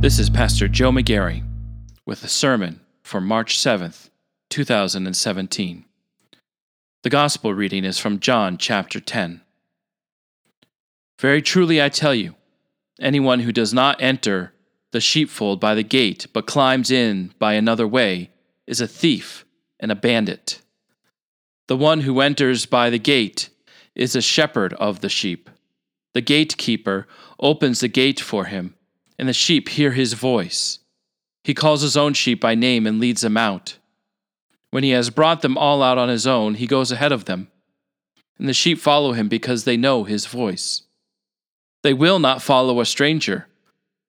This is Pastor Joe McGarry with a sermon for March 7th, 2017. The Gospel reading is from John chapter 10. Very truly I tell you, anyone who does not enter the sheepfold by the gate, but climbs in by another way, is a thief and a bandit. The one who enters by the gate is a shepherd of the sheep. The gatekeeper opens the gate for him, and the sheep hear his voice. He calls his own sheep by name and leads them out. When he has brought them all out on his own, he goes ahead of them, and the sheep follow him because they know his voice. They will not follow a stranger,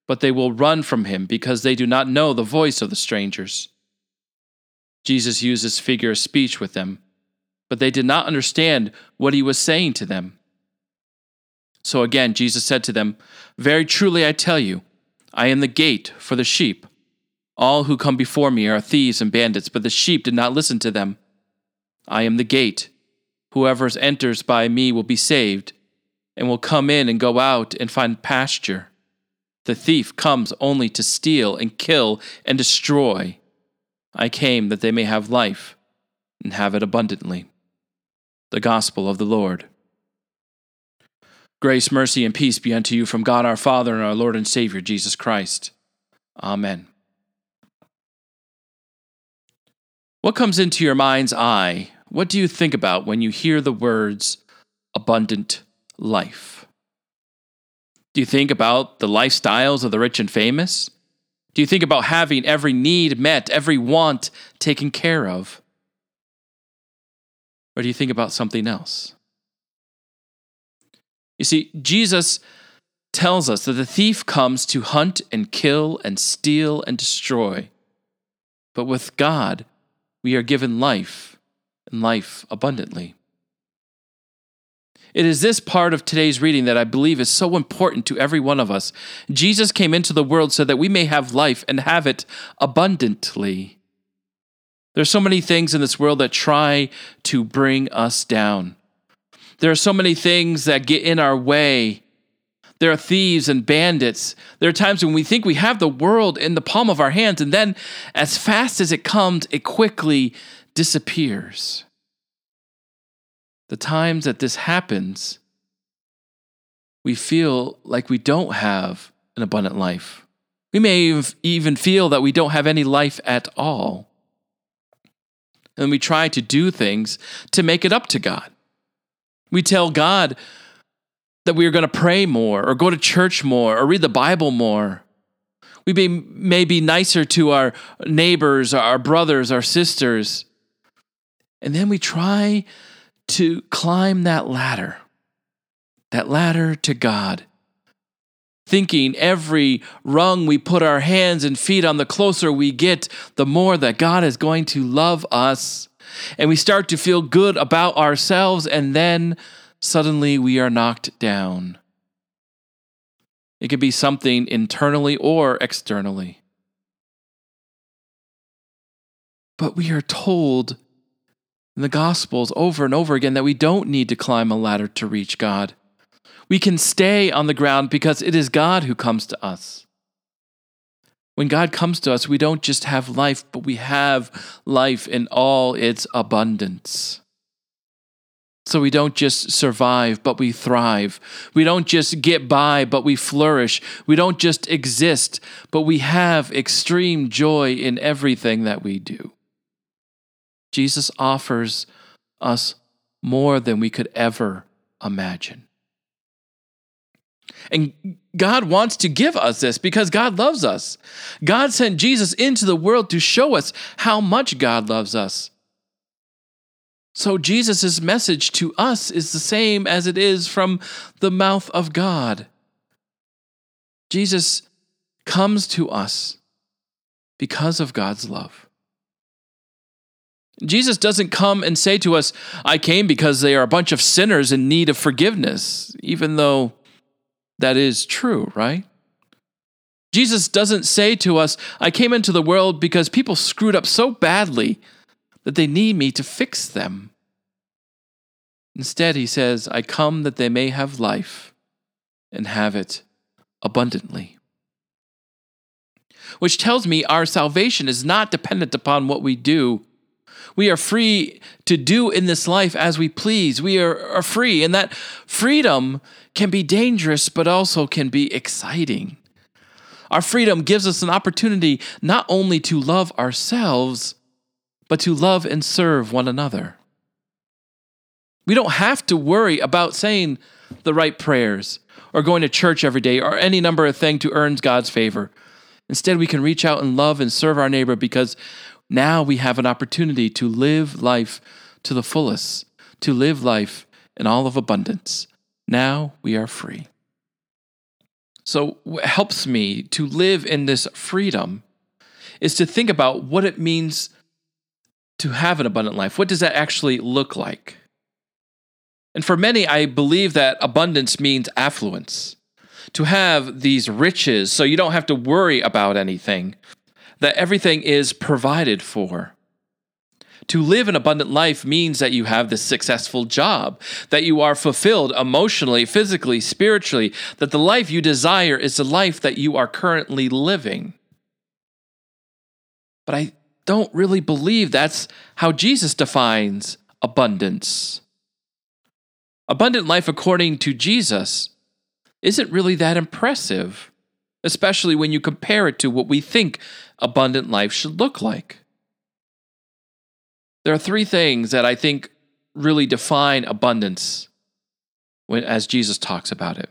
but they will run from him because they do not know the voice of the strangers. Jesus used this figure of speech with them but they did not understand what he was saying to them. So again, Jesus said to them, Very truly I tell you, I am the gate for the sheep. All who come before me are thieves and bandits, but the sheep did not listen to them. I am the gate. Whoever enters by me will be saved, and will come in and go out and find pasture. The thief comes only to steal and kill and destroy. I came that they may have life and have it abundantly. The Gospel of the Lord. Grace, mercy, and peace be unto you from God our Father and our Lord and Savior, Jesus Christ. Amen. What comes into your mind's eye? What do you think about when you hear the words abundant life? Do you think about the lifestyles of the rich and famous? Do you think about having every need met, every want taken care of? Or do you think about something else? You see, Jesus tells us that the thief comes to hunt and kill and steal and destroy. But with God, we are given life and life abundantly. It is this part of today's reading that I believe is so important to every one of us. Jesus came into the world so that we may have life and have it abundantly. There's so many things in this world that try to bring us down. There are so many things that get in our way. There are thieves and bandits. There are times when we think we have the world in the palm of our hands, and then as fast as it comes, it quickly disappears. The times that this happens, we feel like we don't have an abundant life. We may even feel that we don't have any life at all and we try to do things to make it up to God. We tell God that we are going to pray more or go to church more or read the Bible more. We may, may be nicer to our neighbors, our brothers, our sisters. And then we try to climb that ladder, that ladder to God thinking every rung we put our hands and feet on, the closer we get, the more that God is going to love us. And we start to feel good about ourselves, and then suddenly we are knocked down. It could be something internally or externally. But we are told in the Gospels over and over again that we don't need to climb a ladder to reach God. We can stay on the ground because it is God who comes to us. When God comes to us, we don't just have life, but we have life in all its abundance. So we don't just survive, but we thrive. We don't just get by, but we flourish. We don't just exist, but we have extreme joy in everything that we do. Jesus offers us more than we could ever imagine. And God wants to give us this because God loves us. God sent Jesus into the world to show us how much God loves us. So Jesus' message to us is the same as it is from the mouth of God. Jesus comes to us because of God's love. Jesus doesn't come and say to us, I came because they are a bunch of sinners in need of forgiveness, even though that is true, right? Jesus doesn't say to us, I came into the world because people screwed up so badly that they need me to fix them. Instead, he says, I come that they may have life and have it abundantly. which tells me our salvation is not dependent upon what we do. We are free to do in this life as we please. We are, are free, and that freedom can be dangerous, but also can be exciting. Our freedom gives us an opportunity not only to love ourselves, but to love and serve one another. We don't have to worry about saying the right prayers or going to church every day or any number of things to earn God's favor. Instead, we can reach out and love and serve our neighbor because now we have an opportunity to live life to the fullest, to live life in all of abundance. Now we are free. So, what helps me to live in this freedom is to think about what it means to have an abundant life. What does that actually look like? And for many, I believe that abundance means affluence. To have these riches so you don't have to worry about anything, that everything is provided for. To live an abundant life means that you have this successful job, that you are fulfilled emotionally, physically, spiritually, that the life you desire is the life that you are currently living. But I don't really believe that's how Jesus defines abundance. Abundant life, according to Jesus, isn't really that impressive, especially when you compare it to what we think abundant life should look like. There are three things that I think really define abundance when, as Jesus talks about it.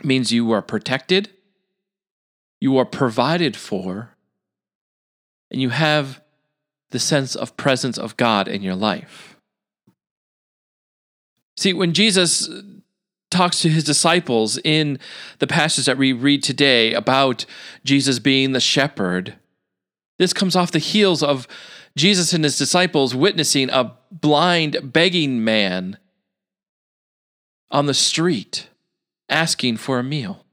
It means you are protected, you are provided for, and you have the sense of presence of God in your life. See, when Jesus talks to his disciples in the passage that we read today about Jesus being the shepherd, this comes off the heels of Jesus and his disciples witnessing a blind begging man on the street asking for a meal.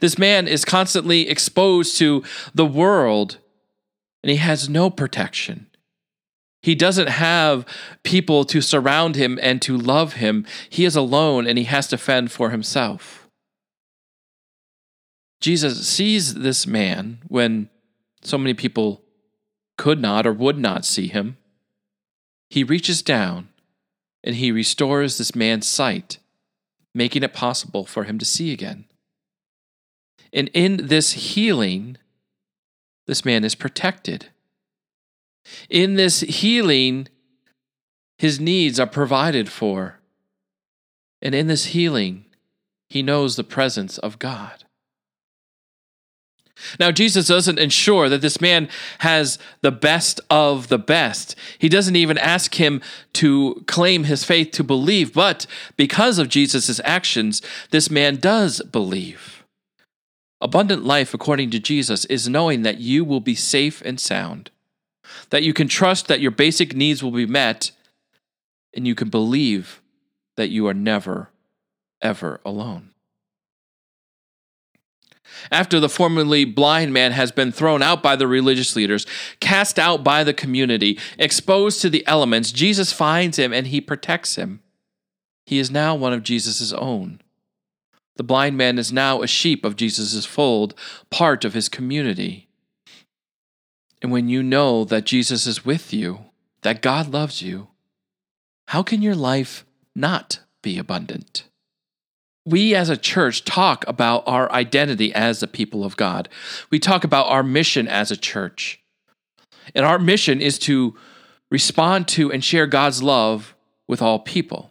This man is constantly exposed to the world and he has no protection. He doesn't have people to surround him and to love him. He is alone and he has to fend for himself. Jesus sees this man when so many people could not or would not see him. He reaches down and he restores this man's sight, making it possible for him to see again. And in this healing, this man is protected. In this healing, his needs are provided for. And in this healing, he knows the presence of God. Now, Jesus doesn't ensure that this man has the best of the best. He doesn't even ask him to claim his faith to believe, but because of Jesus' actions, this man does believe. Abundant life, according to Jesus, is knowing that you will be safe and sound, that you can trust that your basic needs will be met, and you can believe that you are never, ever alone. After the formerly blind man has been thrown out by the religious leaders, cast out by the community, exposed to the elements, Jesus finds him and he protects him. He is now one of Jesus' own. The blind man is now a sheep of Jesus' fold, part of his community. And when you know that Jesus is with you, that God loves you, how can your life not be abundant? we as a church talk about our identity as the people of God. We talk about our mission as a church. And our mission is to respond to and share God's love with all people.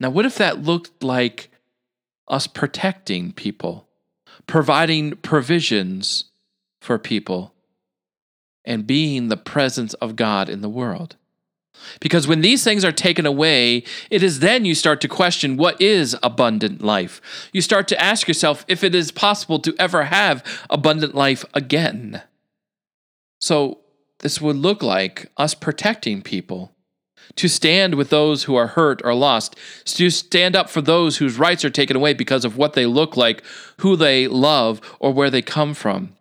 Now, what if that looked like us protecting people, providing provisions for people, and being the presence of God in the world? Because when these things are taken away, it is then you start to question what is abundant life. You start to ask yourself if it is possible to ever have abundant life again. So, this would look like us protecting people, to stand with those who are hurt or lost, to stand up for those whose rights are taken away because of what they look like, who they love, or where they come from.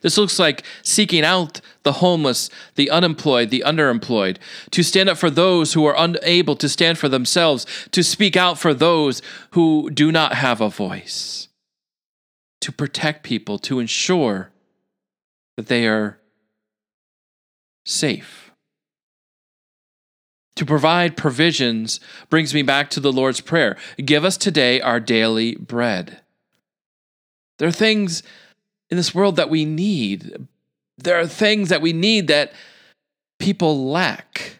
This looks like seeking out the homeless, the unemployed, the underemployed, to stand up for those who are unable to stand for themselves, to speak out for those who do not have a voice. to protect people, to ensure that they are safe. To provide provisions brings me back to the Lord's Prayer Give us today our daily bread. There are things in this world that we need. There are things that we need that people lack.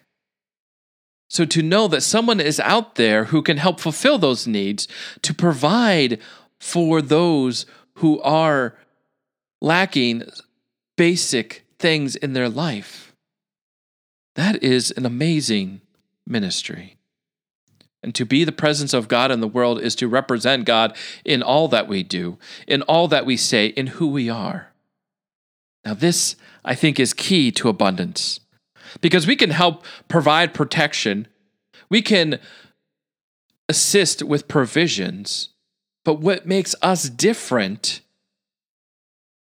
So, to know that someone is out there who can help fulfill those needs, to provide for those who are lacking basic things in their life, that is an amazing ministry. And to be the presence of God in the world is to represent God in all that we do, in all that we say, in who we are. Now, this, I think, is key to abundance because we can help provide protection, we can assist with provisions, but what makes us different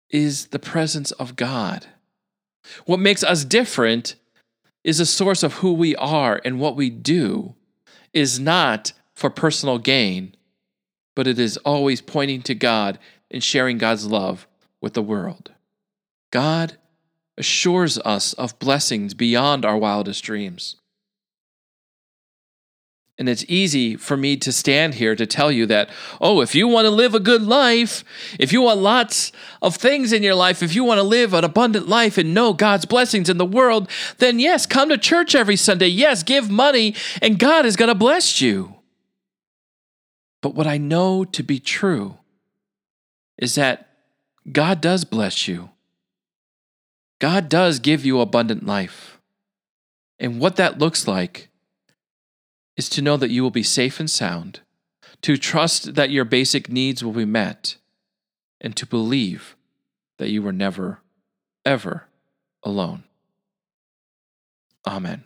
is the presence of God. What makes us different is a source of who we are and what we do is not for personal gain, but it is always pointing to God and sharing God's love with the world. God assures us of blessings beyond our wildest dreams. And it's easy for me to stand here to tell you that, oh, if you want to live a good life, if you want lots of things in your life, if you want to live an abundant life and know God's blessings in the world, then yes, come to church every Sunday. Yes, give money, and God is going to bless you. But what I know to be true is that God does bless you. God does give you abundant life. And what that looks like is to know that you will be safe and sound, to trust that your basic needs will be met, and to believe that you were never, ever alone. Amen.